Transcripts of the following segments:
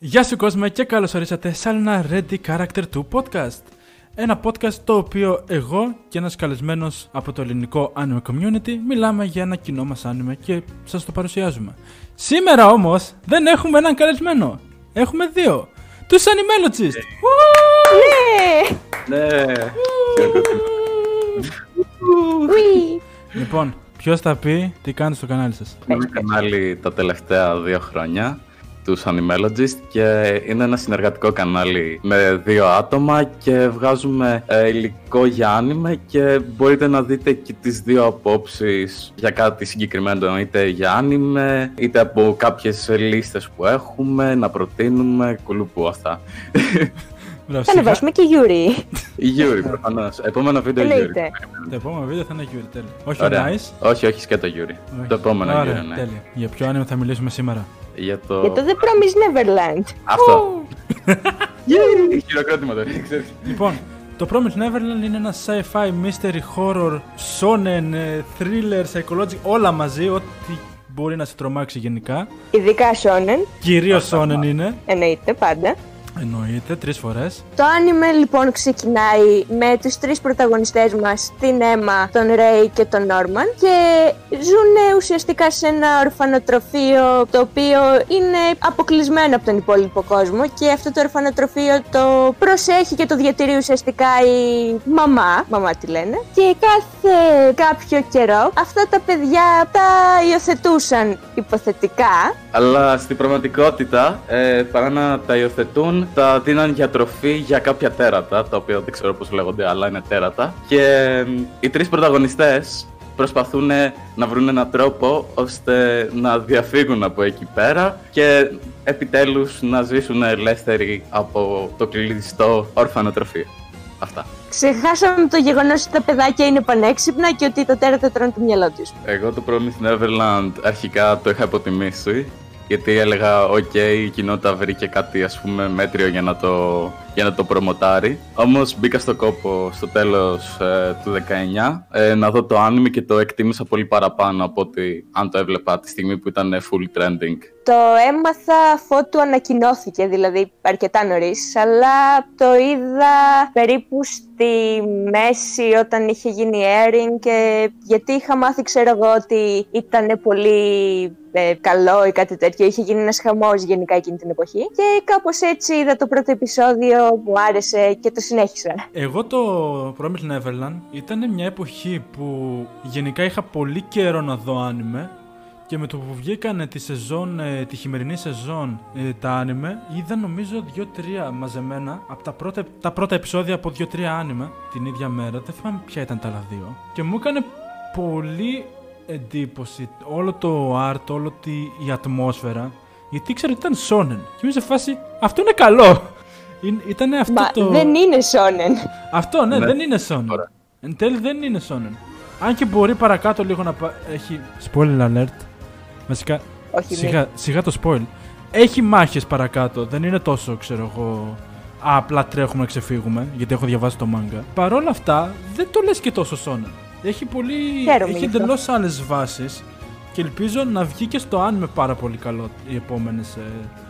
Γεια σου κόσμο και καλώς ορίσατε σε άλλο ένα Ready Character 2 podcast. Ένα podcast το οποίο εγώ και ένας καλεσμένος από το ελληνικό anime community μιλάμε για ένα κοινό μας anime και σας το παρουσιάζουμε. Σήμερα όμως δεν έχουμε έναν καλεσμένο. Έχουμε δύο. Τους Animologist. Ναι. Ουι. Λοιπόν, ποιος θα πει τι κάνετε στο κανάλι σας; Είναι ένα κανάλι τα τελευταία δύο χρόνια τους Animologist και είναι ένα συνεργατικό κανάλι με δύο άτομα και βγάζουμε ε, υλικό για anime και μπορείτε να δείτε και τις δύο απόψεις για κάτι συγκεκριμένο είτε για anime είτε από κάποιες λίστες που έχουμε να προτείνουμε κουλουπού αυτά. Μπράβο, Θα σιγά- ανεβάσουμε και Yuri. Η Yuri προφανώς. Επόμενο βίντεο Yuri. Εννοείται. Το επόμενο βίντεο θα είναι Yuri, τέλεια. Όχι Ωραία. nice. Όχι, όχι σκέτο Yuri. όχι. Το επόμενο Ωραία, Yuri, ναι. τέλεια. Για ποιο anime θα μιλήσουμε σήμερα; Για το... Για το The Promised Neverland. Αυτό. Yay! Χειροκρότημα τώρα, ξέρεις. Λοιπόν, το Promised Neverland είναι ένα sci-fi, mystery, horror, shonen, ε, thriller, psychological, όλα μαζί, ό,τι μπορεί να σε τρομάξει γενικά. Ειδικά Shonen. Κυρίως shonen είναι, Εννοείται πάντα. Εννοείται, τρεις φορές. Το άνιμε λοιπόν ξεκινάει με τους τρεις πρωταγωνιστές μας, την Έμα, τον Ρέι και τον Νόρμαν και ζουν ουσιαστικά σε ένα ορφανοτροφείο το οποίο είναι αποκλεισμένο από τον υπόλοιπο κόσμο και αυτό το ορφανοτροφείο το προσέχει και το διατηρεί ουσιαστικά η μαμά, μαμά τη λένε και κάθε κάποιο καιρό αυτά τα παιδιά τα υιοθετούσαν υποθετικά Αλλά στην πραγματικότητα, ε, παρά να τα υιοθετούν, τα δίναν για τροφή για κάποια τέρατα, τα οποία δεν ξέρω πώς λέγονται, αλλά είναι τέρατα. Και ε, οι τρεις πρωταγωνιστές προσπαθούν να βρουν έναν τρόπο ώστε να διαφύγουν από εκεί πέρα και επιτέλους να ζήσουν ελεύθεροι από το κλειστό ορφανοτροφείο. Αυτά. Ξεχάσαμε το γεγονός ότι τα παιδάκια είναι πανέξυπνα και ότι το τέρατα τρώνε το μυαλό τους. Εγώ το Promised Neverland αρχικά το είχα υποτιμήσει γιατί έλεγα οκ, η κοινότητα βρήκε κάτι ας πούμε μέτριο για να το, για να το προμοτάρει. Όμως μπήκα στο κόπο στο τέλος ε, του 19 ε, να δω το anime και το εκτίμησα πολύ παραπάνω από ότι αν το έβλεπα τη στιγμή που ήταν full trending. Το έμαθα αφότου ανακοινώθηκε, δηλαδή αρκετά νωρίς, αλλά το είδα περίπου στη μέση όταν είχε γίνει airing και γιατί είχα μάθει, ξέρω εγώ, ότι ήταν πολύ ε, καλό ή κάτι τέτοιο. Είχε γίνει ένας χαμός γενικά εκείνη την εποχή. Και κάπως έτσι είδα το πρώτο επεισόδιο, μου άρεσε και το συνέχισα. Εγώ το Promised Neverland ήταν μια εποχή που γενικά είχα πολύ καιρό να δω anime και με το που βγήκανε τη σεζόν, ε, τη χειμερινή σεζόν ε, τα anime είδα νομίζω 2-3 μαζεμένα από τα πρώτα, τα πρώτα επεισόδια από 2-3 anime την ίδια μέρα. Δεν θυμάμαι ποια ήταν τα άλλα δύο. Και μου έκανε πολύ εντύπωση όλο το art, όλο τη, η ατμόσφαιρα γιατί ήξερα ότι ήταν shonen. Και είμαι σε φάση αυτό είναι καλό. Ήταν αυτό Μα το... δεν είναι Shonen. Αυτό ναι, Ναι. δεν είναι Shonen. Ωραία. Εν τέλει δεν είναι Shonen. Αν και μπορεί παρακάτω λίγο να πα... έχει. Spoiler alert. Βασικά. Όχι, Σιγά, σιγά το spoil. Έχει μάχες παρακάτω. Δεν είναι τόσο, ξέρω εγώ. Α, απλά τρέχουμε να ξεφύγουμε. Γιατί έχω διαβάσει το manga. Παρ' όλα αυτά, δεν το λες και τόσο Shonen. Έχει πολύ. Χαίρομαι έχει γι' αυτό. εντελώς άλλες βάσεις. Και ελπίζω να βγει και στο anime πάρα πολύ καλό οι επόμενες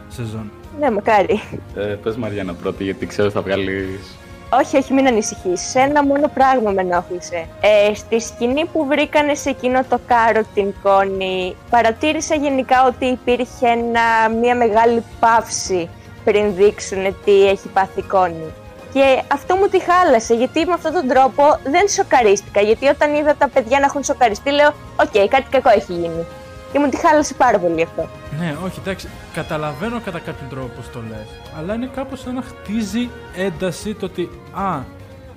σεζόν. Ναι, μακάρι. Ε, πες Μαριάννα πρώτη γιατί ξέρω θα βγάλεις... Όχι, όχι, μην ανησυχείς. Ένα μόνο πράγμα με ενόχλησε. Ε, στη σκηνή που βρήκανε σε εκείνο το κάρο την Κόνη, παρατήρησα γενικά ότι υπήρχε ένα, μια μεγάλη παύση πριν δείξουν τι έχει πάθει η Κόνη. Και αυτό μου τη χάλασε, γιατί με αυτόν τον τρόπο δεν σοκαρίστηκα. Γιατί όταν είδα τα παιδιά να έχουν σοκαριστεί, λέω: Οκ, κάτι κακό έχει γίνει. Και μου τη χάλασε πάρα πολύ αυτό. Ναι, όχι, εντάξει, καταλαβαίνω κατά κάποιον τρόπο πώς το λες, αλλά είναι κάπως σαν να χτίζει ένταση το ότι «Α,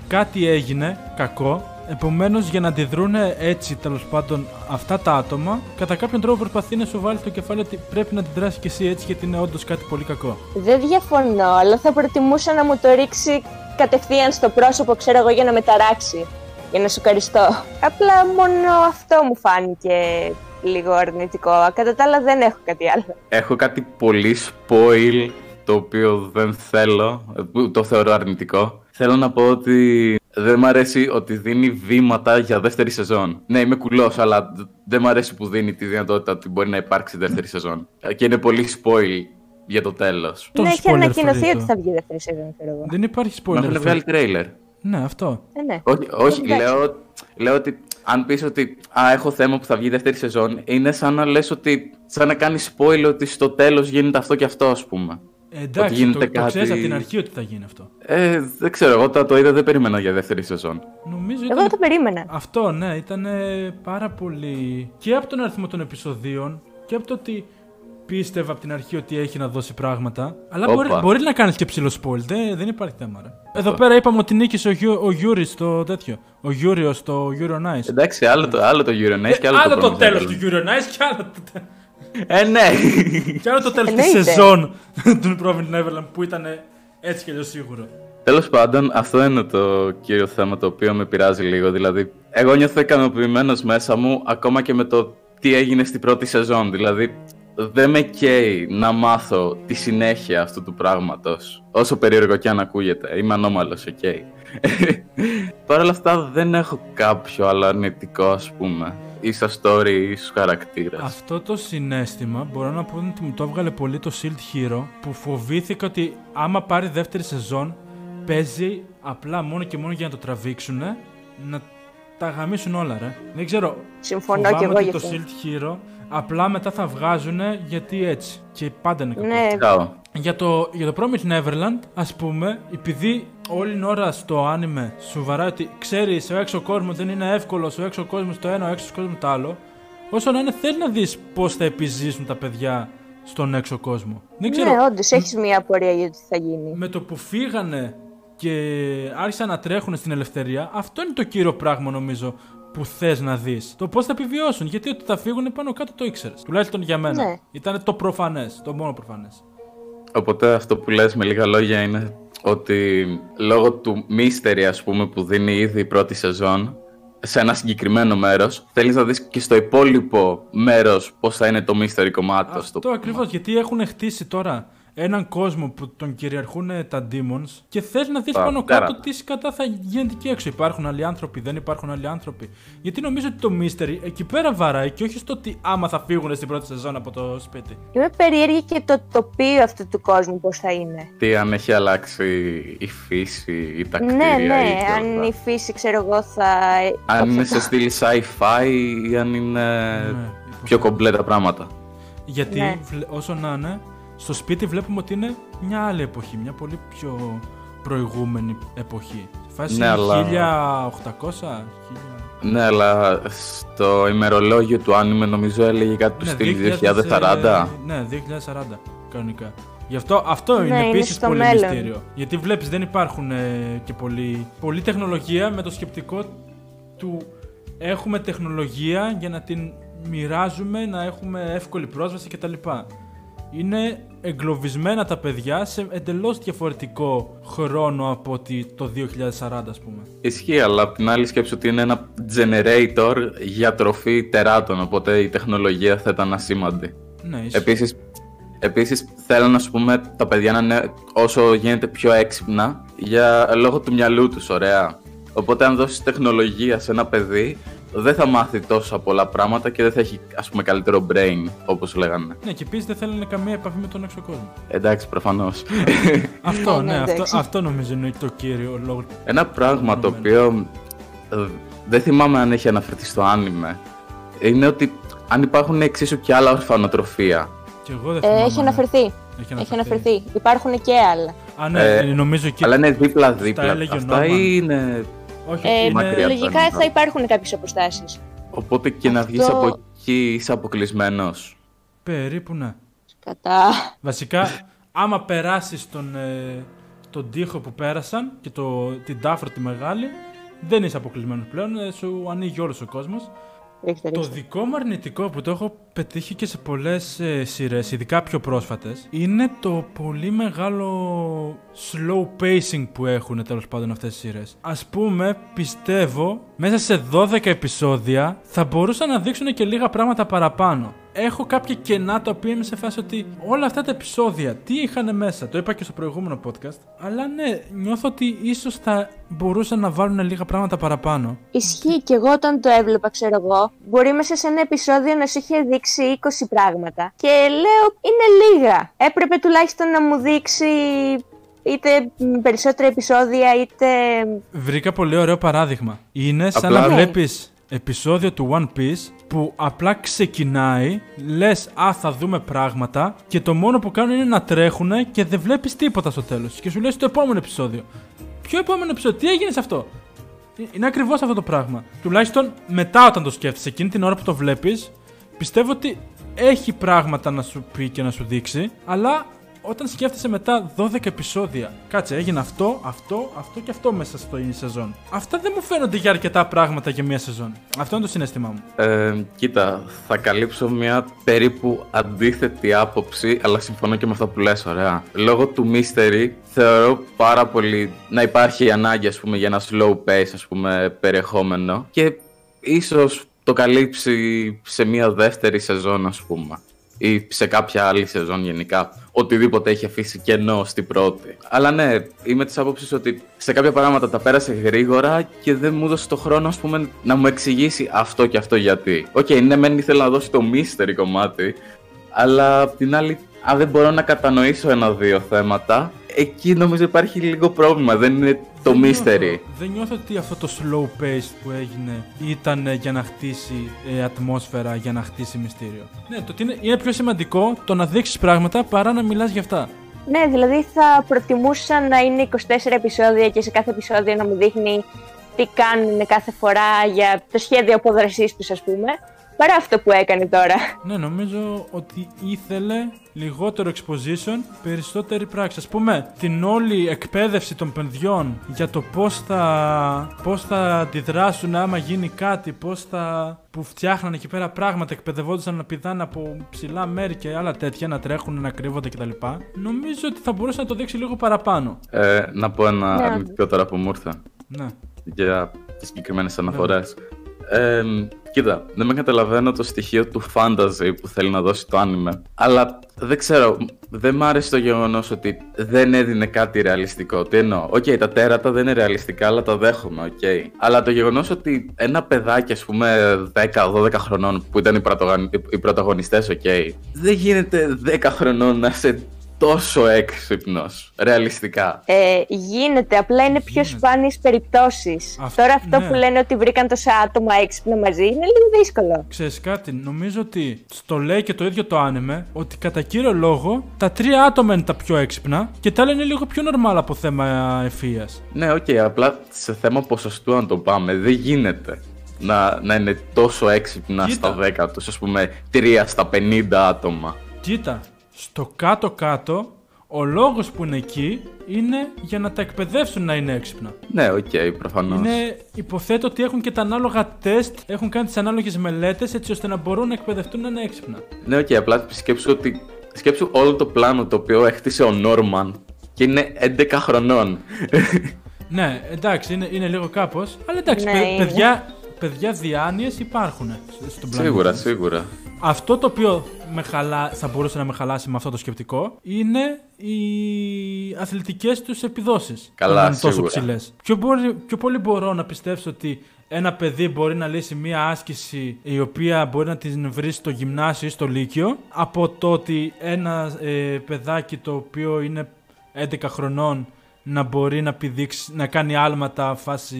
κάτι έγινε, κακό, επομένως για να αντιδρούν έτσι τέλος πάντων αυτά τα άτομα, κατά κάποιον τρόπο προσπαθεί να σου βάλει στο κεφάλι ότι πρέπει να αντιδράσεις και εσύ έτσι γιατί είναι όντως κάτι πολύ κακό». Δεν διαφωνώ, αλλά θα προτιμούσα να μου το ρίξει κατευθείαν στο πρόσωπο, ξέρω εγώ, για να με ταράξει. Για να σοκαριστώ. Απλά μόνο αυτό μου φάνηκε λίγο αρνητικό. Κατά τα άλλα δεν έχω κάτι άλλο. Έχω κάτι πολύ spoil το οποίο δεν θέλω, ε, που το θεωρώ αρνητικό. Θέλω να πω ότι δεν μ' αρέσει ότι δίνει βήματα για δεύτερη σεζόν. Ναι, είμαι κουλός, αλλά δ- δεν μ' αρέσει που δίνει τη δυνατότητα ότι μπορεί να υπάρξει δεύτερη σεζόν. Ε, Και είναι πολύ spoil για το τέλος. Ναι, Τόσο έχει spoiler ανακοινωθεί free ότι το. θα βγει δεύτερη σεζόν, ξέρω εγώ. Δεν υπάρχει Μα spoiler. έχουν free. βγάλει τρέιλερ. Ναι, αυτό. Ε, ναι. Όχι, όχι Εντάξει. λέω, λέω ότι αν πεις ότι α, έχω θέμα που θα βγει δεύτερη σεζόν, είναι σαν να λες ότι, σαν να κάνεις spoil ότι στο τέλος γίνεται αυτό και αυτό, ας πούμε. Ε, εντάξει, γίνεται το, το κάτι- ξέρεις από την αρχή ότι θα γίνει αυτό. Ε, δεν ξέρω, εγώ όταν το είδα δεν περίμενα για δεύτερη σεζόν. Νομίζω Εγώ ήταν... το περίμενα. Αυτό, ναι, ήταν πάρα πολύ... Και από τον αριθμό των επεισοδίων και από το ότι πίστευα από την αρχή ότι έχει να δώσει πράγματα. Αλλά Όπα. μπορεί, μπορεί να κάνεις και ψηλό spoil, δεν, δεν υπάρχει θέμα. Ρε. Εδώ πέρα είπαμε ότι νίκησε ο, Γιου, ο Γιούρι στο τέτοιο. Ο Γιούριος στο Euro Nice. Εντάξει, άλλο το, άλλο το Euronase και άλλο, άλλο το Promised τέλος Neverland. του Euro Nice και άλλο το, τε- Ε, ναι. και άλλο το τέλος της Εννοείται. σεζόν του Promised Neverland που ήταν έτσι και αλλιώς σίγουρο. Τέλος πάντων, αυτό είναι το κύριο θέμα το οποίο με πειράζει λίγο. Δηλαδή, εγώ νιώθω ικανοποιημένος μέσα μου ακόμα και με το τι έγινε στην πρώτη σεζόν. Δηλαδή, δεν με καίει να μάθω τη συνέχεια αυτού του πράγματος. Όσο περίεργο και αν ακούγεται. Είμαι ανώμαλος, οκ. Παρ' όλα αυτά, δεν έχω κάποιο άλλο αρνητικό, ας πούμε. Ή στα story ή στους χαρακτήρες. Αυτό το συναίσθημα μπορώ να πω ότι μου το έβγαλε πολύ το Shield Hero που φοβήθηκα ότι άμα πάρει δεύτερη σεζόν παίζει απλά μόνο και μόνο για να το τραβήξουν να τα γαμήσουν όλα ρε. Δεν ξέρω. Συμφωνώ φοβάμαι και εγώ ότι γι' το αυτό. Shield Hero απλά μετά θα βγάζουν γιατί έτσι. Και πάντα είναι κακό. Ναι, Τσάω. Για το, για το Promised Neverland, ας πούμε, επειδή όλη την ώρα στο άνιμε σου βαράει ότι ξέρεις ο έξω κόσμος δεν είναι εύκολος, ο έξω κόσμος το ένα, ο έξω κόσμος το άλλο, όσο να είναι θέλεις να δεις πώς θα επιζήσουν τα παιδιά στον έξω κόσμο. Δεν ξέρω, ναι, όντω έχεις μία απορία για το τι θα γίνει. με το που φύγανε και άρχισαν να τρέχουν στην ελευθερία, αυτό είναι το κύριο πράγμα νομίζω που θες να δεις. Το πώς θα επιβιώσουν. Γιατί ότι θα φύγουν πάνω κάτω το ήξερες. Τουλάχιστον για μένα. Ναι. Ήταν το προφανές. Το μόνο προφανές. Οπότε αυτό που λες με λίγα λόγια είναι ότι λόγω του mystery ας πούμε που δίνει ήδη η πρώτη σεζόν σε ένα συγκεκριμένο μέρος θέλεις να δεις και στο υπόλοιπο μέρος πώς θα είναι το mystery κομμάτι. ας το Αυτό πούμε. ακριβώς. Γιατί έχουν χτίσει τώρα έναν κόσμο που τον κυριαρχούν ε, τα demons και θες να δεις Τα πάνω τέρατα. κάτω τι σκατά θα γίνεται εκεί έξω. Υπάρχουν άλλοι άνθρωποι, δεν υπάρχουν άλλοι άνθρωποι. Γιατί νομίζω ότι το mystery εκεί πέρα βαράει και όχι στο ότι άμα θα φύγουν στην πρώτη σεζόν από το σπίτι. Είμαι περίεργη και το τοπίο αυτού του κόσμου πώς θα είναι. Τι αν έχει αλλάξει η φύση ή τα κτίρια Ναι, ή ναι, και αν όλα. η φύση, ξέρω εγώ, θα. Αν είναι σε στυλ sci-fi ή αν είναι Ναι, πιο υποθέτω. κομπλέ τα πράγματα. Γιατί Ναι. βλε- όσο να είναι, στο σπίτι βλέπουμε ότι είναι μια άλλη εποχή, μια πολύ πιο προηγούμενη εποχή. Σε φάση Ναι, αλλά- 1800, 1000... Ναι, αλλά στο ημερολόγιο του άνιμε νομίζω έλεγε κάτι του Ναι, στυλ 2000, 2040. ε, Ναι, 2040 κανονικά. Γι' αυτό αυτό Ναι, είναι είναι επίσης στο πολύ μέλλον. μυστήριο. Γιατί βλέπεις δεν υπάρχουν ε, και πολύ, πολλή τεχνολογία με το σκεπτικό του έχουμε τεχνολογία για να την μοιράζουμε, να έχουμε εύκολη πρόσβαση κτλ. Είναι εγκλωβισμένα τα παιδιά σε εντελώς διαφορετικό χρόνο από ότι το 2040 ας πούμε. Ισχύει, αλλά απ' την άλλη σκέψη ότι είναι ένα generator για τροφή τεράτων, οπότε η τεχνολογία θα ήταν ασήμαντη. Ναι, ισχύει. Επίσης, επίσης θέλω να σου πούμε τα παιδιά να είναι όσο γίνεται πιο έξυπνα για λόγω του μυαλού τους, ωραία. Οπότε αν δώσεις τεχνολογία σε ένα παιδί, δεν θα μάθει τόσα πολλά πράγματα και δεν θα έχει ας πούμε καλύτερο brain, όπως λέγανε. Ναι, και επίσης δεν θέλουν καμία επαφή με τον έξω κόσμο. Εντάξει, προφανώς. αυτό, Ναι, ναι, αυτό, εντάξει. αυτό νομίζω είναι το κύριο λόγο. Ένα πράγμα το οποίο ε, δεν θυμάμαι αν έχει αναφερθεί στο άνιμε είναι ότι αν υπάρχουν εξίσου και άλλα ορφανοτροφία. Και εγώ δεν Ε, θυμάμαι, έχει ναι. αναφερθεί. Έχει Έχει αναφερθεί. Υπάρχουν και άλλα. Α, ναι, Ε, νομίζω και. Αλλά είναι τα δίπλα-δίπλα. έλεγε ο Αυτά Νόμαν. ή είναι. Όχι, Ε, είναι... μακριά. λογικά τα θα υπάρχουν κάποιες αποστάσεις. Οπότε και να βγεις Αυτό- από εκεί είσαι αποκλεισμένος. Περίπου ναι. Κατά. Βασικά, άμα περάσεις τον, ε, τον τοίχο που πέρασαν και το, την τάφρο τη μεγάλη, δεν είσαι αποκλεισμένος πλέον. ε, σου ανοίγει όλος ο κόσμος. Ρίξτε, Το ρίξτε. δικό μου αρνητικό που το έχω πετύχει και σε πολλές ε, σειρές, ειδικά πιο πρόσφατες, είναι το πολύ μεγάλο slow pacing που έχουν τέλος πάντων αυτές τι σειρές. Α πούμε, πιστεύω, μέσα σε 12 επεισόδια θα μπορούσαν να δείξουν και λίγα πράγματα παραπάνω. Έχω κάποια κενά τα οποία είμαι σε φάση ότι όλα αυτά τα επεισόδια τι είχαν μέσα. Το είπα και στο προηγούμενο podcast. Αλλά ναι, νιώθω ότι ίσως θα μπορούσαν να βάλουν λίγα πράγματα παραπάνω. Ισχύει και εγώ όταν το έβλεπα, ξέρω εγώ, μπορεί μέσα σε ένα επεισόδιο να σου είχε δείξει 20 πράγματα. Και λέω, είναι λίγα. Έπρεπε τουλάχιστον να μου δείξει είτε περισσότερα επεισόδια, είτε. Βρήκα πολύ ωραίο παράδειγμα. Είναι σαν Απλά- να Ναι. βλέπεις επεισόδιο του One Piece που απλά ξεκινάει, λες, Α, θα δούμε πράγματα και το μόνο που κάνουν είναι να τρέχουν και δεν βλέπεις τίποτα στο τέλος. Και σου λες το επόμενο επεισόδιο. Ποιο επόμενο επεισόδιο, τι έγινε σε αυτό; Ε, Είναι ακριβώς αυτό το πράγμα. Τουλάχιστον μετά όταν το σκέφτεσαι, εκείνη την ώρα που το βλέπεις, πιστεύω ότι έχει πράγματα να σου πει και να σου δείξει, αλλά όταν σκέφτεσαι μετά 12 επεισόδια, κάτσε, έγινε αυτό, αυτό, αυτό και αυτό μέσα στο η σεζόν. Αυτά δεν μου φαίνονται για αρκετά πράγματα για μία σεζόν. Αυτό είναι το συνέστημά μου. Ε, κοίτα, θα καλύψω μια περίπου αντίθετη άποψη, αλλά συμφωνώ και με αυτό που λες, ωραία. Λόγω του mystery, θεωρώ πάρα πολύ να υπάρχει ανάγκη, ας πούμε, για ένα slow pace, ας πούμε, περιεχόμενο και ίσως το καλύψει σε μια δεύτερη σεζόν, ας πούμε. Ή σε κάποια άλλη σεζόν γενικά. Οτιδήποτε έχει αφήσει κενό στην πρώτη. Αλλά ναι, είμαι της άποψης ότι σε κάποια πράγματα τα πέρασε γρήγορα και δεν μου έδωσε το χρόνο, ας πούμε, να μου εξηγήσει αυτό και αυτό γιατί. Οκ, ναι, μεν ήθελα να δώσει το mystery κομμάτι, αλλά απ' την άλλη, αν δεν μπορώ να κατανοήσω ένα-δύο θέματα, εκεί νομίζω υπάρχει λίγο πρόβλημα. Δεν είναι το Δεν mystery. νιώθω- δεν νιώθω ότι αυτό το slow pace που έγινε ήταν ε, για να χτίσει ε, ατμόσφαιρα, για να χτίσει μυστήριο. Ναι, το ότι είναι, είναι πιο σημαντικό το να δείξεις πράγματα παρά να μιλάς για αυτά. Ναι, δηλαδή θα προτιμούσα να είναι 24 επεισόδια και σε κάθε επεισόδιο να μου δείχνει τι κάνουν κάθε φορά για το σχέδιο απόδρασής τους, ας πούμε, παρά αυτό που έκανε τώρα. Ναι, νομίζω ότι ήθελε λιγότερο exposition, περισσότερη πράξη. Ας πούμε, την όλη εκπαίδευση των παιδιών για το πώς θα, πώς θα αντιδράσουν άμα γίνει κάτι, πώς θα... που φτιάχνανε εκεί πέρα πράγματα, εκπαιδευόντουσαν να πηδάνε από ψηλά μέρη και άλλα τέτοια, να τρέχουν, να κρύβονται κτλ. Νομίζω ότι θα μπορούσε να το δείξει λίγο παραπάνω. Ε, να πω ένα Ναι. αρνητικό τώρα που μου ήρθε. Ναι. για τις συγκεκριμένες αναφορές. Ε, κοίτα, δεν με καταλαβαίνω το στοιχείο του fantasy που θέλει να δώσει το άνιμε. Αλλά δεν ξέρω, δεν μ' άρεσε το γεγονός ότι δεν έδινε κάτι ρεαλιστικό. Τι εννοώ, οκ, τα τέρατα δεν είναι ρεαλιστικά, αλλά τα δέχομαι, οκ. Αλλά το γεγονός ότι ένα παιδάκι, ας πούμε, 10-12 χρονών που ήταν οι, πρωτογων... οι πρωταγωνιστές, οκ, δεν γίνεται 10 χρονών να είσαι τόσο έξυπνος, ρεαλιστικά. Ε, γίνεται, απλά είναι πιο σπάνιες περιπτώσεις. Αυ- Τώρα αυτό ναι. που λένε ότι βρήκαν τόσα άτομα έξυπνα μαζί είναι λίγο δύσκολο. Ξέρεις κάτι, νομίζω ότι στο λέει και το ίδιο το anime ότι κατά κύριο λόγο τα τρία άτομα είναι τα πιο έξυπνα και τα άλλα είναι λίγο πιο normal από θέμα ευφυΐα. Ναι, οκ, απλά σε θέμα ποσοστού αν το πάμε, δεν γίνεται να, να είναι τόσο έξυπνα Κοίτα. στα 10 τους, ας πούμε 3 στα 50 άτομα. Κοίτα, στο κάτω-κάτω ο λόγος που είναι εκεί είναι για να τα εκπαιδεύσουν να είναι έξυπνα. Ναι, οκ, προφανώς. Είναι, υποθέτω ότι έχουν και τα ανάλογα τεστ, έχουν κάνει τις ανάλογες μελέτες έτσι ώστε να μπορούν να εκπαιδευτούν να είναι έξυπνα. Ναι, οκ, απλά σκέψου ότι σκέψου όλο το πλάνο το οποίο έχτισε ο Νόρμαν και είναι 11 χρονών. Ναι, εντάξει, είναι, είναι λίγο κάπως, αλλά εντάξει, Ναι, παι- είναι. παιδιά, παιδιά διάνοιες υπάρχουν στον πλανήτη. σίγουρα, σίγουρα. Αυτό το οποίο με χαλά, θα μπορούσε να με χαλάσει με αυτό το σκεπτικό είναι οι αθλητικές τους επιδόσεις. Καλά, Όταν είναι τόσο σίγουρα. ψηλές. Πιο, μπορεί- πιο πολύ μπορώ να πιστέψω ότι ένα παιδί μπορεί να λύσει μία άσκηση η οποία μπορεί να την βρει στο γυμνάσιο ή στο λύκειο από το ότι ένα ε, παιδάκι το οποίο είναι 11 χρονών να μπορεί να, πηδήξει, να κάνει άλματα φάση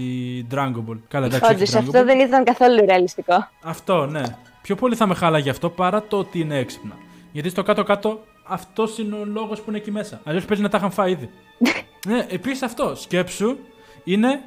Dragon Ball. Καλά, εντάξει, όχι Όντως, Dragon αυτό Ball. δεν ήταν καθόλου ρεαλιστικό. Αυτό, ναι. Πιο πολύ θα με χάλαγε αυτό παρά το ότι είναι έξυπνα. Γιατί στο κάτω-κάτω αυτός είναι ο λόγος που είναι εκεί μέσα. Αλλιώς παίζει να τα είχαν φάει ήδη. ναι, επίσης αυτό. Σκέψου είναι,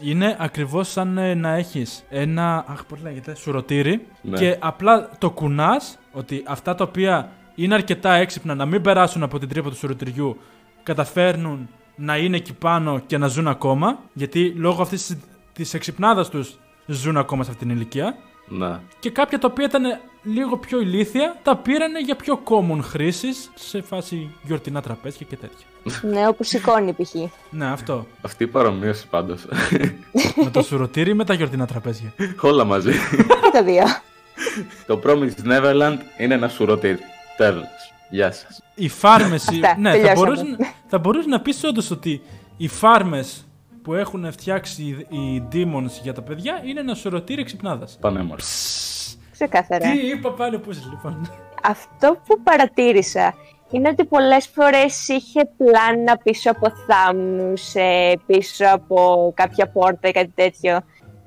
είναι ακριβώς σαν ε, να έχεις ένα. Αχ, πώς λέγεται, σουρωτήρι. Ναι. Και απλά το κουνάς ότι αυτά τα οποία είναι αρκετά έξυπνα να μην περάσουν από την τρύπα του σουρωτηριού καταφέρνουν να είναι εκεί πάνω και να ζουν ακόμα. Γιατί λόγω αυτής της εξυπνάδας τους ζουν ακόμα σε αυτήν την ηλικία. Ναι. Και κάποια τα οποία ήταν λίγο πιο ηλίθια, τα πήρανε για πιο common χρήσεις σε φάση γιορτινά τραπέζια και τέτοια. ναι, όπως σηκώνει π.χ. ναι, αυτό. Αυτή η παρομοίωση πάντως. με το σουρωτήρι ή με τα γιορτινά τραπέζια. Όλα μαζί. Και τα δύο. το Promised Neverland είναι ένα σουρωτήρι. Τέλος. Γεια σας. Οι φάρμες... Αυτά, ναι, θα τελειώσαμε. μπορούσε, θα μπορούσε να πεις όντως ότι οι φάρμες που έχουν φτιάξει οι, οι demons για τα παιδιά είναι ένα σουρωτήρι ξυπνάδας. Πανέμορφος. Ξεκάθαρα. Τι είπα πάλι πούς λοιπόν; Αυτό που παρατήρησα είναι ότι πολλές φορές είχε πλάνα πίσω από θάμνους, ε, πίσω από κάποια πόρτα ή κάτι τέτοιο.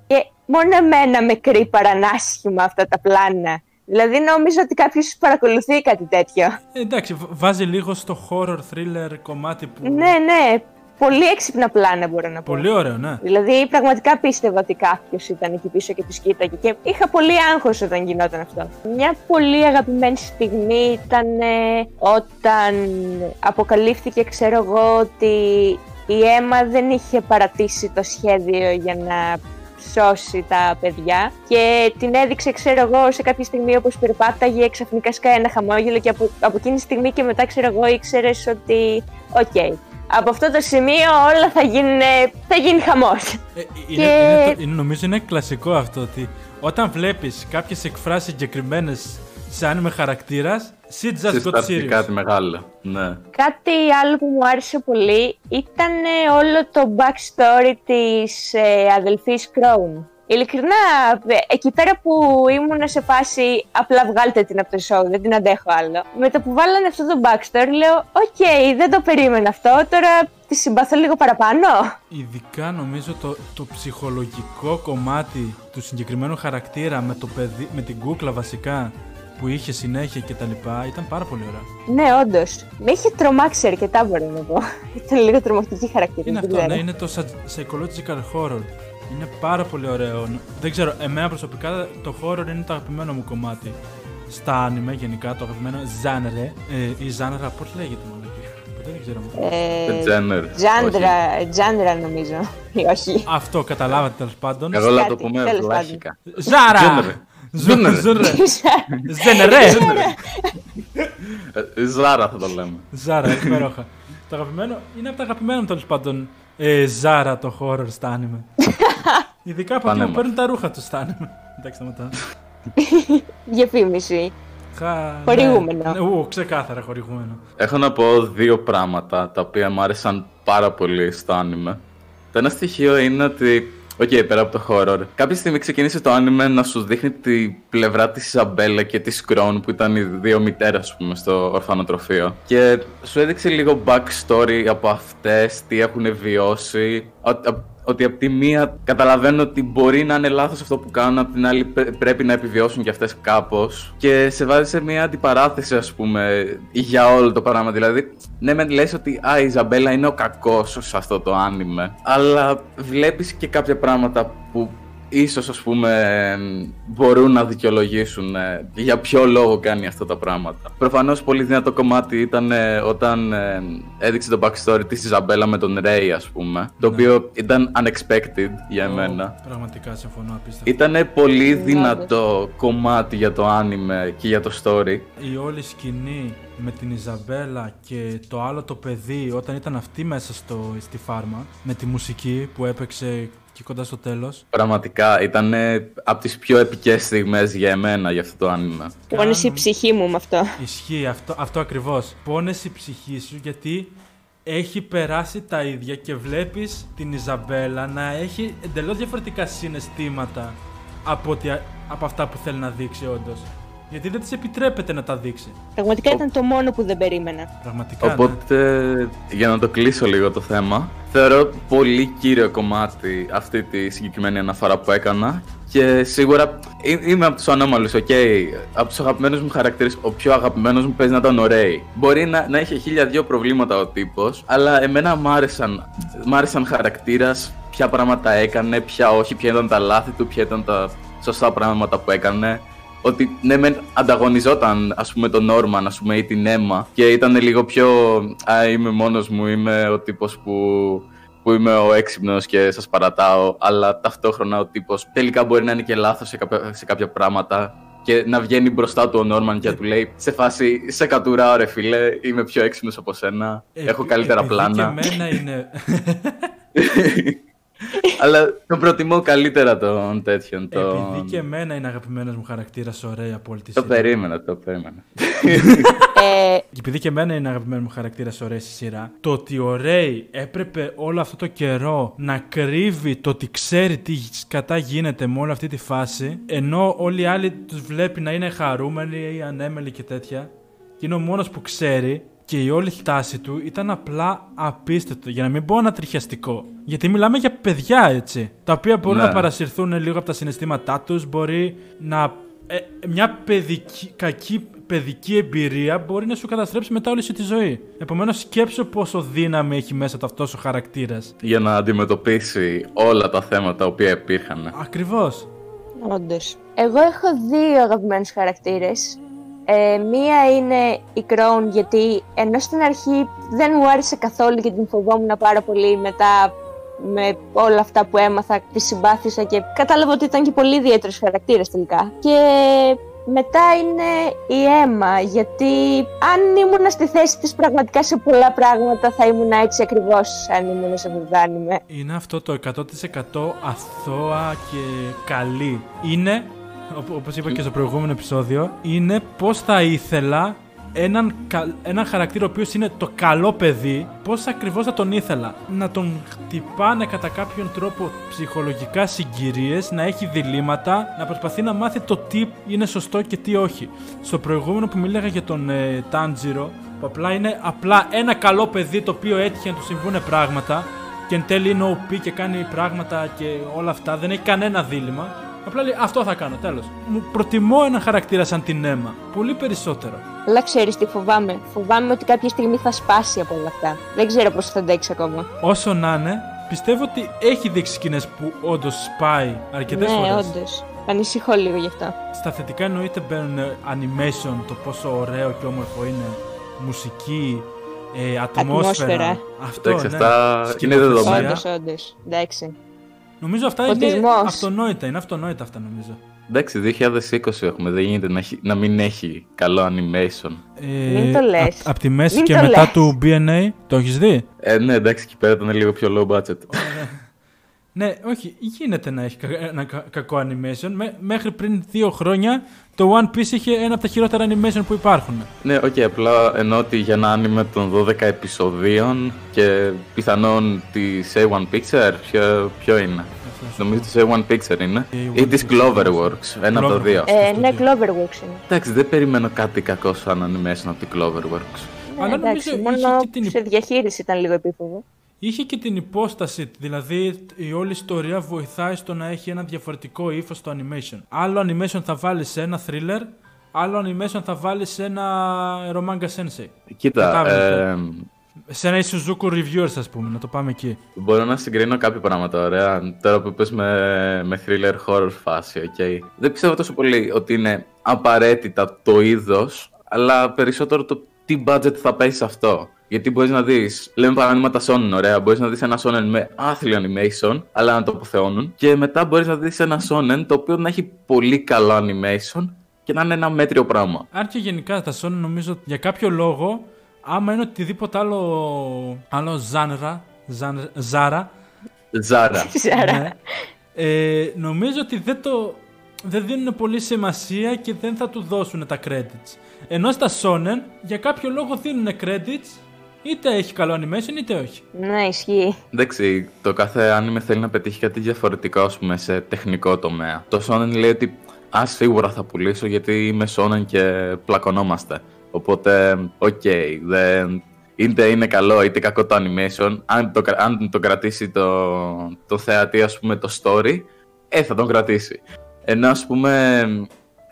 Και μόνο εμένα με κρύπαραν άσχημα αυτά τα πλάνα. Δηλαδή νόμιζα ότι κάποιος παρακολουθεί κάτι τέτοιο. Ε, εντάξει, β- βάζει λίγο στο horror thriller κομμάτι που... Ναι, ναι, πολύ έξυπνα πλάνα μπορώ να πω. Πολύ ωραίο, ναι. Δηλαδή, πραγματικά πίστευα ότι κάποιος ήταν εκεί πίσω και του κοίταγε. Και είχα πολύ άγχος όταν γινόταν αυτό. Μια πολύ αγαπημένη στιγμή ήταν ε, όταν αποκαλύφθηκε, ξέρω εγώ, ότι η Έμα δεν είχε παρατήσει το σχέδιο για να σώσει τα παιδιά και την έδειξε, ξέρω εγώ, σε κάποια στιγμή όπως περπάταγε, ξαφνικά σκάει ένα χαμόγελο και από, από εκείνη τη στιγμή και μετά, ξέρω εγώ, ήξερες ότι, οκ, από αυτό το σημείο όλα θα γίνουν, θα γίνει χαμός. Ε, είναι, Και- είναι, το- είναι- νομίζω είναι κλασικό αυτό ότι όταν βλέπεις κάποιες εκφράσεις συγκεκριμένες σε άνιμε χαρακτήρας, shit just got Συστάθηκε serious. κάτι μεγάλο. Ναι. Κάτι άλλο που μου άρεσε πολύ ήταν ε, όλο το backstory της ε, αδελφής Krone. Ειλικρινά, ε, εκεί πέρα που ήμουν σε φάση απλά βγάλτε την από το show, δεν την αντέχω άλλο. Με το που βάλανε αυτό το backstory λέω, οκ, δεν το περίμενα αυτό, τώρα τη συμπαθώ λίγο παραπάνω. Ειδικά νομίζω το, το ψυχολογικό κομμάτι του συγκεκριμένου χαρακτήρα με, το παιδί, με την κούκλα βασικά που είχε συνέχεια και τα λοιπά ήταν πάρα πολύ ωραία. Ναι, όντως. Με είχε τρομάξει αρκετά, μπορώ να πω. Ήταν λίγο τρομακτική χαρακτήρα. Είναι δεν αυτό, ξέρω. ναι, είναι το psy- psychological horror. Είναι πάρα πολύ ωραίο. Δεν ξέρω, εμένα προσωπικά το horror είναι το αγαπημένο μου κομμάτι. Στα άνιμε γενικά, το αγαπημένο genre. Ε, η genre, πώς λέγεται μόνο Ποτέ δεν ξέρω. Ε, Τζένερ. Τζάντρα, τζάντρα νομίζω. Ή όχι. Αυτό καταλάβατε τέλος πάντων. Εγώ να το Κάτι, πούμε τέλος βλάχικα. Ζάρα! Genre. Genre. Ζούρε! Ζενερέ! Ε, Ζάρα θα το λέμε. Ζάρα, υπέροχα. Το αγαπημένο είναι από τα αγαπημένα μου τέλος πάντων. Ε, Ζάρα το horror στα άνιμε. Ειδικά από εκεί που Πανέμορφο. παίρνουν τα ρούχα τους στα άνιμε. Εντάξει, σταματάω. Διαφήμιση. Χα- Χορηγούμενο. Ναι, ναι, ου, ξεκάθαρα χορηγούμενο. Έχω να πω δύο πράγματα τα οποία μου άρεσαν πάρα πολύ στο άνιμε. Το ένα στοιχείο είναι ότι, οκ, πέρα από το horror, κάποια στιγμή ξεκίνησε το άνιμε να σου δείχνει τη πλευρά της Ιζαμπέλα και της Krone που ήταν οι δύο μητέρες, ας πούμε, στο ορφανοτροφείο. Και σου έδειξε λίγο backstory από αυτές, τι έχουν βιώσει, ότι- α- ότι από τη μία καταλαβαίνω ότι μπορεί να είναι λάθος αυτό που κάνουν, από την άλλη πρέ- πρέπει να επιβιώσουν κι αυτές κάπως και σε βάζει σε μια αντιπαράθεση ας πούμε για όλο το πράγμα. Δηλαδή, ναι μεν λες ότι α, η Ιζαμπέλα είναι ο κακός σε αυτό το άνιμε, αλλά βλέπεις και κάποια πράγματα που ίσως ας πούμε μπορούν να δικαιολογήσουν ε, για ποιο λόγο κάνει αυτά τα πράγματα. Προφανώς πολύ δυνατό κομμάτι ήταν ε, όταν ε, έδειξε το backstory της Ιζαμπέλα με τον Ρέι ας πούμε, το Ναι. οποίο ήταν unexpected για εμένα. Ω, Πραγματικά συμφωνώ απίστευτα. Ήταν πολύ Ναι, δυνατό κομμάτι για το άνιμε και για το story. Η όλη σκηνή με την Ιζαμπέλα και το άλλο το παιδί όταν ήταν αυτή μέσα στο, στη φάρμα με τη μουσική που έπαιξε και κοντά στο τέλος Πραγματικά ήταν από τις πιο επικές στιγμές για εμένα για αυτό το άνιμε. Πόνεσε η ψυχή μου με αυτό. Ισχύει αυτό, αυτό ακριβώς. Πόνεσαι η ψυχή σου γιατί έχει περάσει τα ίδια και βλέπεις την Ιζαμπέλα να έχει εντελώς διαφορετικά συναισθήματα από, ότι, από αυτά που θέλει να δείξει όντως. Γιατί δεν της επιτρέπεται να τα δείξει. Πραγματικά ήταν το μόνο που δεν περίμενα. Πραγματικά. ναι. Οπότε, για να το κλείσω λίγο το θέμα, θεωρώ πολύ κύριο κομμάτι αυτή τη συγκεκριμένη αναφορά που έκανα και σίγουρα εί- είμαι από τους ανώμαλους, οκ. Από τους αγαπημένους μου χαρακτήρες, ο πιο αγαπημένος μου παίζει να ήταν ο Ρέι. Μπορεί να, να είχε χίλια δυο προβλήματα ο τύπος, αλλά εμένα μ' άρεσαν, μ' άρεσαν χαρακτήρας, ποια πράγματα έκανε, ποια όχι, ποια ήταν τα λάθη του, ποια ήταν τα σωστά πράγματα που έκανε ότι ναι μεν ανταγωνιζόταν ας πούμε τον Νόρμαν ας πούμε ή την Έμα και ήταν λίγο πιο α είμαι μόνος μου, είμαι ο τύπος που, που είμαι ο έξυπνος και σας παρατάω αλλά ταυτόχρονα ο τύπος τελικά μπορεί να είναι και λάθος σε κάποια, σε κάποια πράγματα και να βγαίνει μπροστά του ο Νόρμαν και να του λέει σε φάση σε κατουράω ρε φίλε είμαι πιο έξυπνος από σένα Ε, έχω καλύτερα επειδή πλάνα Και εμένα είναι. Αλλά τον προτιμώ καλύτερα τον τέτοιον. Τον... Επειδή και εμένα είναι αγαπημένος μου χαρακτήρας ο Ρέι από όλη τη Το σειρά. περίμενα, το περίμενα. Ε, Και επειδή και εμένα είναι αγαπημένος μου χαρακτήρας ο Ρέι στη σειρά, το ότι ο Ρέι έπρεπε όλο αυτό το καιρό να κρύβει το ότι ξέρει τι κατά γίνεται με όλη αυτή τη φάση, ενώ όλοι οι άλλοι τους βλέπει να είναι χαρούμενοι ή ανέμελοι και τέτοια, και είναι ο μόνος που ξέρει. Και η όλη τάση του ήταν απλά απίστευτο, για να μην πω ανατριχιαστικό. Γιατί μιλάμε για παιδιά, έτσι. Τα οποία μπορούν Ναι. να παρασυρθούν λίγο από τα συναισθήματά τους, μπορεί να... ε, μια παιδική, κακή παιδική εμπειρία μπορεί να σου καταστρέψει μετά όλη σου τη ζωή. Επομένως σκέψου πόσο δύναμη έχει μέσα του αυτός ο χαρακτήρας. Για να αντιμετωπίσει όλα τα θέματα τα οποία υπήρχαν. Ακριβώς. όντως. Εγώ έχω δύο αγαπημένους χαρακτήρες. Ε, μία είναι η Κρόουν γιατί ενώ στην αρχή δεν μου άρεσε καθόλου και την φοβόμουν πάρα πολύ μετά με όλα αυτά που έμαθα τη συμπάθησα και κατάλαβα ότι ήταν και πολύ ιδιαίτερος χαρακτήρας τελικά. Και μετά είναι η Έμα γιατί αν ήμουν στη θέση της πραγματικά σε πολλά πράγματα θα ήμουν έτσι ακριβώς αν ήμουν σε αυτό το άνιμε. Είναι αυτό το 100% αθώα και καλή. Είναι, οπ- όπως είπα και στο προηγούμενο επεισόδιο, είναι πώς θα ήθελα έναν, κα- έναν χαρακτήρα ο οποίος είναι το καλό παιδί, πώς ακριβώς θα τον ήθελα. Να τον χτυπάνε κατά κάποιον τρόπο ψυχολογικά συγκυρίες, να έχει διλήμματα, να προσπαθεί να μάθει το τι είναι σωστό και τι όχι. Στο προηγούμενο που μίλαγα για τον ε, Τάντζιρο, που απλά είναι απλά ένα καλό παιδί το οποίο έτυχε να του συμβούν πράγματα και εν τέλει είναι OP και κάνει πράγματα και όλα αυτά, δεν έχει κανένα δίλημα. Απλά λέει αυτό θα κάνω, τέλος. Μου προτιμώ ένα χαρακτήρα σαν την Έμα. Πολύ περισσότερο. Αλλά ξέρεις τι φοβάμαι. Φοβάμαι ότι κάποια στιγμή θα σπάσει από όλα αυτά. Δεν ξέρω πώς θα αντέξει ακόμα. Όσο να είναι, πιστεύω ότι έχει δείξει σκηνές που όντως σπάει αρκετές ναι, φορές. όντως. Ανησυχώ λίγο γι' αυτό. Στα θετικά εννοείται μπαίνουν animation, το πόσο ωραίο και όμορφο είναι, μουσική, ε, ατμόσφαιρα. Ατμόσφαιρα. Αυτό, Εντάξει, ναι. αυτά είναι Σκηνοθεσία. δεδομένα. Όντως, όντως. Εντάξει. Νομίζω αυτά είναι Φωτισμός. αυτονόητα, είναι αυτονόητα αυτά νομίζω. Εντάξει, 2020 έχουμε, δεν γίνεται να, έχει- να μην έχει καλό animation. Ε, Μην το λες. απ' απ' τη μέση Μην και το μετά λες. του BNA, το έχεις δει; Ε, ναι, εντάξει, εκεί πέρα ήταν λίγο πιο low budget. Ναι, όχι, γίνεται να έχει κα- ένα κα- κακό animation. Μέ- μέχρι πριν δύο χρόνια το One Piece είχε ένα από τα χειρότερα animation που υπάρχουν. ναι, οκ, απλά ενώ ότι για ένα anime των 12 επεισοδίων και πιθανόν τη A1 Picture, ποιο, ποιο είναι; Νομίζω τη A1 Picture είναι. A1 Ή της Cloverworks, ένα από τα Cloverworks. δύο. Ε, στο ναι, στούντιο. Cloverworks είναι. Εντάξει, δεν περιμένω κάτι κακό σαν animation από την Cloverworks. Ναι, Αλλά εντάξει, νομίζω είχε μόνο και την- σε διαχείριση ήταν λίγο επίφοβο. Είχε και την υπόσταση, δηλαδή η όλη ιστορία βοηθάει στο να έχει ένα διαφορετικό ύφος στο animation. Άλλο animation θα βάλει σε ένα thriller, άλλο animation θα βάλει σε ένα Eromanga Sensei. Κοίτα, Κατάλαβες, ε, Σε ένα Ishuzoku Reviewers, ας πούμε, να το πάμε εκεί. μπορώ να συγκρίνω κάποια πράγματα, ωραία. Τώρα που είπες με, με thriller horror φάση, οκ. Δεν πιστεύω τόσο πολύ ότι είναι απαραίτητα το είδος, αλλά περισσότερο το τι budget θα πέσει σε αυτό. Γιατί μπορείς να δεις, λέμε παραδείγματα Shonen, ωραία. Μπορείς να δεις ένα Shonen με άθλιο animation, αλλά να το αποθεώνουν. Και μετά μπορείς να δεις ένα Shonen το οποίο να έχει πολύ καλό animation και να είναι ένα μέτριο πράγμα. Αν και γενικά τα Sony νομίζω για κάποιο λόγο, άμα είναι οτιδήποτε άλλο, άλλο ζάνρα, ζάν- ζάρα, Ζάρα. Ζάρα. ναι, ε, νομίζω ότι δεν, το, δεν δίνουν πολύ σημασία και δεν θα του δώσουν τα credits. Ενώ στα Shonen, για κάποιο λόγο δίνουν credits, είτε έχει καλό animation είτε όχι. Ναι, ισχύει. Εντάξει, το κάθε anime θέλει να πετύχει κάτι διαφορετικό, ας πούμε, σε τεχνικό τομέα. Το Shonen λέει ότι α, σίγουρα θα πουλήσω γιατί είμαι Shonen και πλακωνόμαστε. Οπότε, οκ, δεν... είτε είναι καλό είτε κακό το animation, αν το, κρα- αν το κρατήσει το, το θεατή, ας πούμε, το story, ε, θα τον κρατήσει. Ενώ, ας πούμε,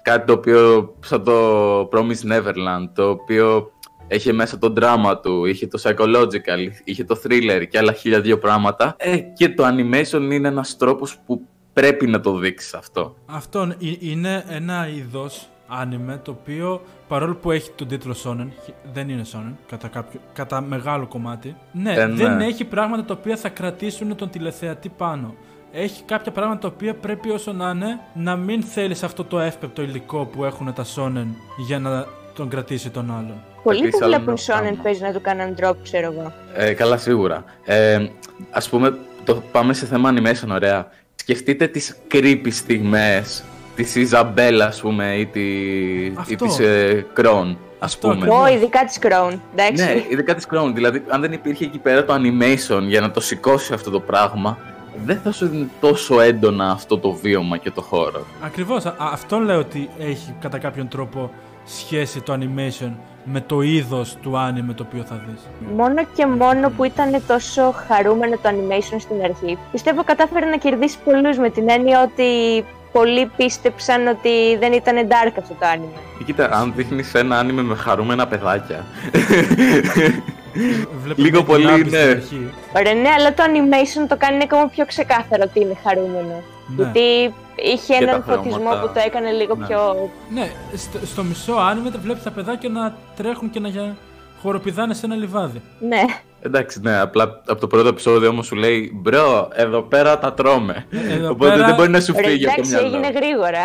κάτι το οποίο, σαν το Promise Neverland, το οποίο Είχε μέσα το drama του, είχε το psychological, είχε το thriller και άλλα χίλια δύο πράγματα. Ε, και το animation είναι ένας τρόπος που πρέπει να το δείξεις αυτό. Αυτό ε- είναι ένα είδος anime το οποίο παρόλο που έχει τον τίτλο Shonen, δεν είναι Shonen κατά, κάποιο, κατά μεγάλο κομμάτι. Ναι, Ε, ναι. δεν έχει πράγματα τα οποία θα κρατήσουν τον τηλεθεατή πάνω. Έχει κάποια πράγματα τα οποία πρέπει όσο να είναι να μην θέλεις αυτό το εύπεπτο υλικό που έχουν τα Shonen για να τον κρατήσει τον άλλον. Πολλοί Επίσης, που άλλο βλέπουν ένα πράγμα. Shonen παίζει να του κάνουν drop, ξέρω εγώ. Ε, καλά, σίγουρα. Ε, ας πούμε, το πάμε σε θέμα animation, ωραία. Σκεφτείτε τις creepy στιγμές της Ιζαμπέλα, ας πούμε, ή, τη, ή Αυτό. της ε, Κρόν, ας Αυτό πούμε. ακριβώς. Ω, ειδικά της Crown. Εντάξει. Ναι, ειδικά της Crown. Δηλαδή, αν δεν υπήρχε εκεί πέρα το animation για να το σηκώσει αυτό το πράγμα, δεν θα σου δίνει τόσο έντονα αυτό το βίωμα και το χώρο. Ακριβώς, α- αυτό λέω ότι έχει κατά κάποιον τρόπο σχέση το animation με το είδος του anime το οποίο θα δεις. Μόνο και μόνο που ήταν τόσο χαρούμενο το animation στην αρχή. Πιστεύω κατάφερε να κερδίσει πολλούς με την έννοια ότι πολλοί πίστεψαν ότι δεν ήταν dark αυτό το anime. Και κοίτα, αν δείχνεις ένα άνιμε με χαρούμενα παιδάκια. Βλέπω Λίγο μια πολύ, δυνάμει ναι. στην αρχή. Ωραία, ναι, αλλά το animation το κάνει ακόμα πιο ξεκάθαρο ότι είναι χαρούμενο. Ναι. Γιατί είχε Και έναν τα χρώματα. φωτισμό που το έκανε λίγο Ναι. πιο. Ναι, στο, στο μισό άνιμε τα βλέπεις τα παιδάκια να τρέχουν και να για... χοροπηδάνε σε ένα λιβάδι. Ναι. Εντάξει, ναι, απλά από το πρώτο επεισόδιο όμως σου λέει Μπρο, εδώ πέρα τα τρώμε. εδώ Οπότε πέρα- δεν μπορεί να σου Ωραία, φύγει από το εντάξει, μυαλό. έγινε γρήγορα.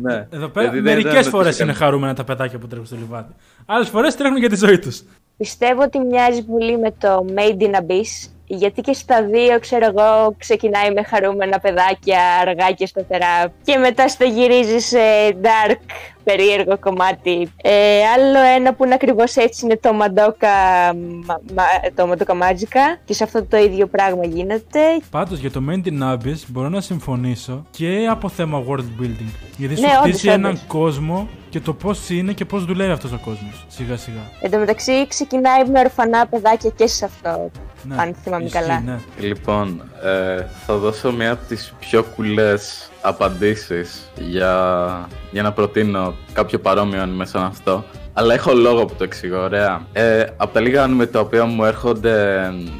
Ναι. Εδώ πέρα Δηλαδή, δεν- μερικές δεν- φορές δεν- είναι χαρούμενα τα παιδάκια που τρέχουν στο λιβάδι. Άλλες φορές τρέχουν για τη ζωή τους. Πιστεύω ότι μοιάζει πολύ με το Made in Abyss. Γιατί και στα δύο, ξέρω εγώ, ξεκινάει με χαρούμενα παιδάκια, αργά και σταθερά. Και μετά στο γυρίζεις σε dark, περίεργο κομμάτι. Ε, άλλο ένα που είναι ακριβώς έτσι είναι το Madoka, μα, μα- το Madoka Magica. Και σε αυτό το ίδιο πράγμα γίνεται. Πάντως για το Main in Abyss μπορώ να συμφωνήσω και από θέμα world building. Γιατί σου Ναι, όντως, χτίσει έναν όντως. κόσμο και το πώς είναι και πώς δουλεύει αυτός ο κόσμος. Σιγά σιγά. Εν τω μεταξύ ξεκινάει με ορφανά παιδάκια και σε αυτό. Ναι, αν θυμάμαι ισχύει, καλά. Ναι. Λοιπόν, ε, θα δώσω μία από τις πιο κουλές απαντήσεις για, για να προτείνω κάποιο παρόμοιο anime σαν αυτό. Αλλά έχω λόγο που το εξηγώ, ωραία. Ε, από τα λίγα anime τα οποία μου έρχονται ε,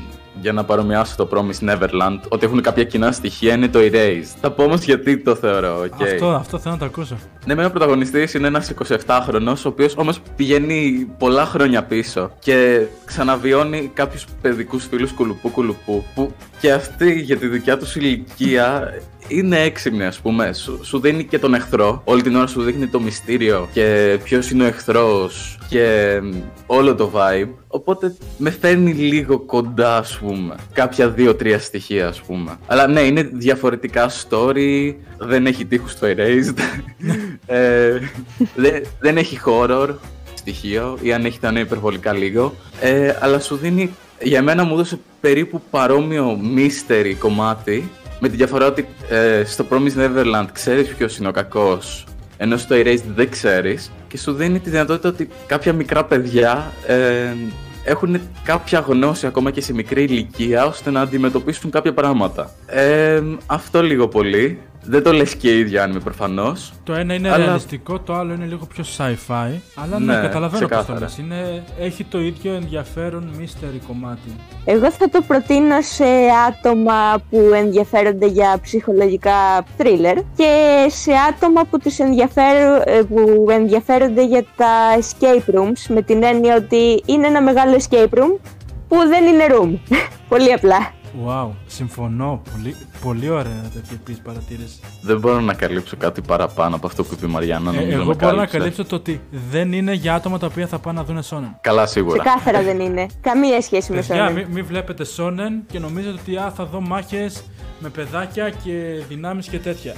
για να παρομοιάσω το Promise Neverland, ότι έχουν κάποια κοινά στοιχεία, είναι το Erased. Θα πω όμως γιατί το θεωρώ, οκ. Αυτό, αυτό θέλω να το ακούσω. Ναι, με ο πρωταγωνιστής είναι ένας 27χρονος, ο οποίος όμως πηγαίνει πολλά χρόνια πίσω και ξαναβιώνει κάποιους παιδικούς φίλους κουλουπού κουλουπού που και αυτοί για τη δικιά τους ηλικία είναι έξυπνοι ας πούμε. Σου, σου δίνει και τον εχθρό, όλη την ώρα σου δείχνει το μυστήριο και ποιος είναι ο εχθρός και μ, όλο το vibe. Οπότε με φέρνει λίγο κοντά ας πούμε. Κάποια δύο-τρία στοιχεία ας πούμε. Αλλά ναι, είναι διαφορετικά story, δεν έχει τείχους στο Erased. ε, δεν, δεν έχει horror στοιχείο ή αν έχει θα είναι υπερβολικά λίγο. Ε, αλλά σου δίνει, για μένα μου έδωσε περίπου παρόμοιο mystery κομμάτι με τη διαφορά ότι ε, στο Promise Neverland ξέρεις ποιος είναι ο κακός ενώ στο Erased δεν ξέρεις και σου δίνει τη δυνατότητα ότι κάποια μικρά παιδιά ε, έχουν κάποια γνώση ακόμα και σε μικρή ηλικία ώστε να αντιμετωπίσουν κάποια πράγματα. Ε, αυτό λίγο πολύ. Δεν το λες και η ίδια αν είμαι προφανώς. Το ένα είναι Αλλά- ρεαλιστικό, το άλλο είναι λίγο πιο sci-fi. Αλλά ναι, Ναι, καταλαβαίνω πώς το ξεκάθαρα. λες. Είναι, έχει το ίδιο ενδιαφέρον mystery κομμάτι. Εγώ θα το προτείνω σε άτομα που ενδιαφέρονται για ψυχολογικά thriller και σε άτομα που, τους ενδιαφέρουν, ε, που ενδιαφέρονται για τα escape rooms με την έννοια ότι είναι ένα μεγάλο escape room που δεν είναι room. Πολύ απλά. Wow, συμφωνώ. Πολύ, πολύ ωραία τέτοια επίσης παρατήρηση. Δεν μπορώ να καλύψω κάτι παραπάνω από αυτό που είπε η Μαριάννα. Ε, νομίζω εγώ με μπορώ να κάλυψε. καλύψω το ότι δεν είναι για άτομα τα οποία θα πάνε να δουν Σόνεν. Καλά, σίγουρα. Ξεκάθαρα δεν είναι. Καμία σχέση με Παιδιά, Shonen. μην μη βλέπετε Σόνεν και νομίζετε ότι α, θα δω μάχες με παιδάκια και δυνάμεις και τέτοια.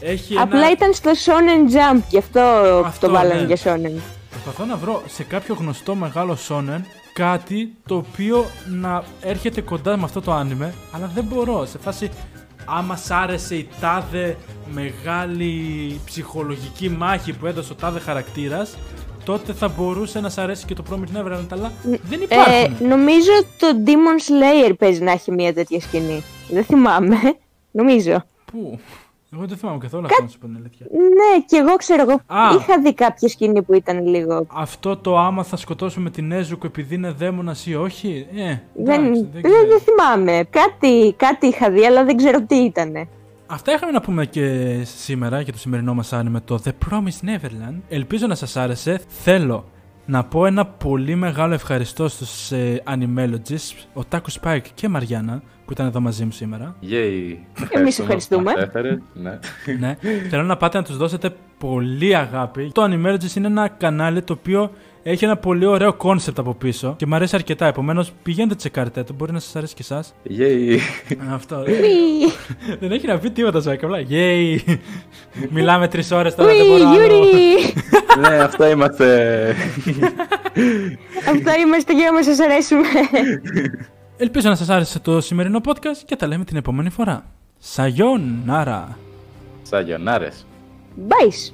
Έχει Απλά ένα... ήταν στο Shonen Jump, γι' αυτό, Αυτό, το βάλανε ναι. για Shonen. Προσπαθώ να βρω σε κάποιο γνωστό μεγάλο Σόνεν κάτι το οποίο να έρχεται κοντά με αυτό το άνιμε, αλλά δεν μπορώ. Σε φάση, άμα σ' άρεσε η τάδε μεγάλη ψυχολογική μάχη που έδωσε ο τάδε χαρακτήρας, τότε θα μπορούσε να σ' αρέσει και το Promised Neverland, αλλά δεν υπάρχουν. Ε, νομίζω το Demon Slayer παίζει να έχει μια τέτοια σκηνή. Δεν θυμάμαι. Νομίζω. Πού; Εγώ δεν θυμάμαι καθόλου αυτό να σου πω την αλήθεια. Ναι, και εγώ ξέρω εγώ. Α. Είχα δει κάποια σκηνή που ήταν λίγο. Αυτό το άμα θα σκοτώσουμε την Έζουκο επειδή είναι δαίμονας ή όχι, ε, Δεν, εντάξει, δεν, ξέρω. δεν θυμάμαι. Κάτι, κάτι είχα δει, αλλά δεν ξέρω τι ήταν. Αυτά είχαμε να πούμε και σήμερα για το σημερινό μας άνιμε το The Promised Neverland. Ελπίζω να σας άρεσε. Θέλω να πω ένα πολύ μεγάλο ευχαριστώ στους ε, Animologists, Otaku Spike και Μαριάννα που ήταν εδώ μαζί μου σήμερα. Yay. ευχαριστούμε. που μας έφερε, Ναι. ναι. Θέλω να πάτε να τους δώσετε πολύ αγάπη. Το Animologists είναι ένα κανάλι το οποίο Έχει ένα πολύ ωραίο κόνσεπτ από πίσω και μου αρέσει αρκετά. Επομένως, πηγαίνετε τσεκάρτε το. Μπορεί να σας αρέσει και εσάς. Yay. Αυτό. δεν έχει να πει τίποτα ζωή. Απλά. Yay. Μιλάμε τρεις ώρες τώρα. δεν μπορώ Ουι, άλλο. Γιούρι! ναι, αυτά είμαστε. Αυτά είμαστε για να σας αρέσουμε. Ελπίζω να σας άρεσε το σημερινό podcast και τα λέμε την επόμενη φορά. Sayonara. Σαγιονάρες. Bye.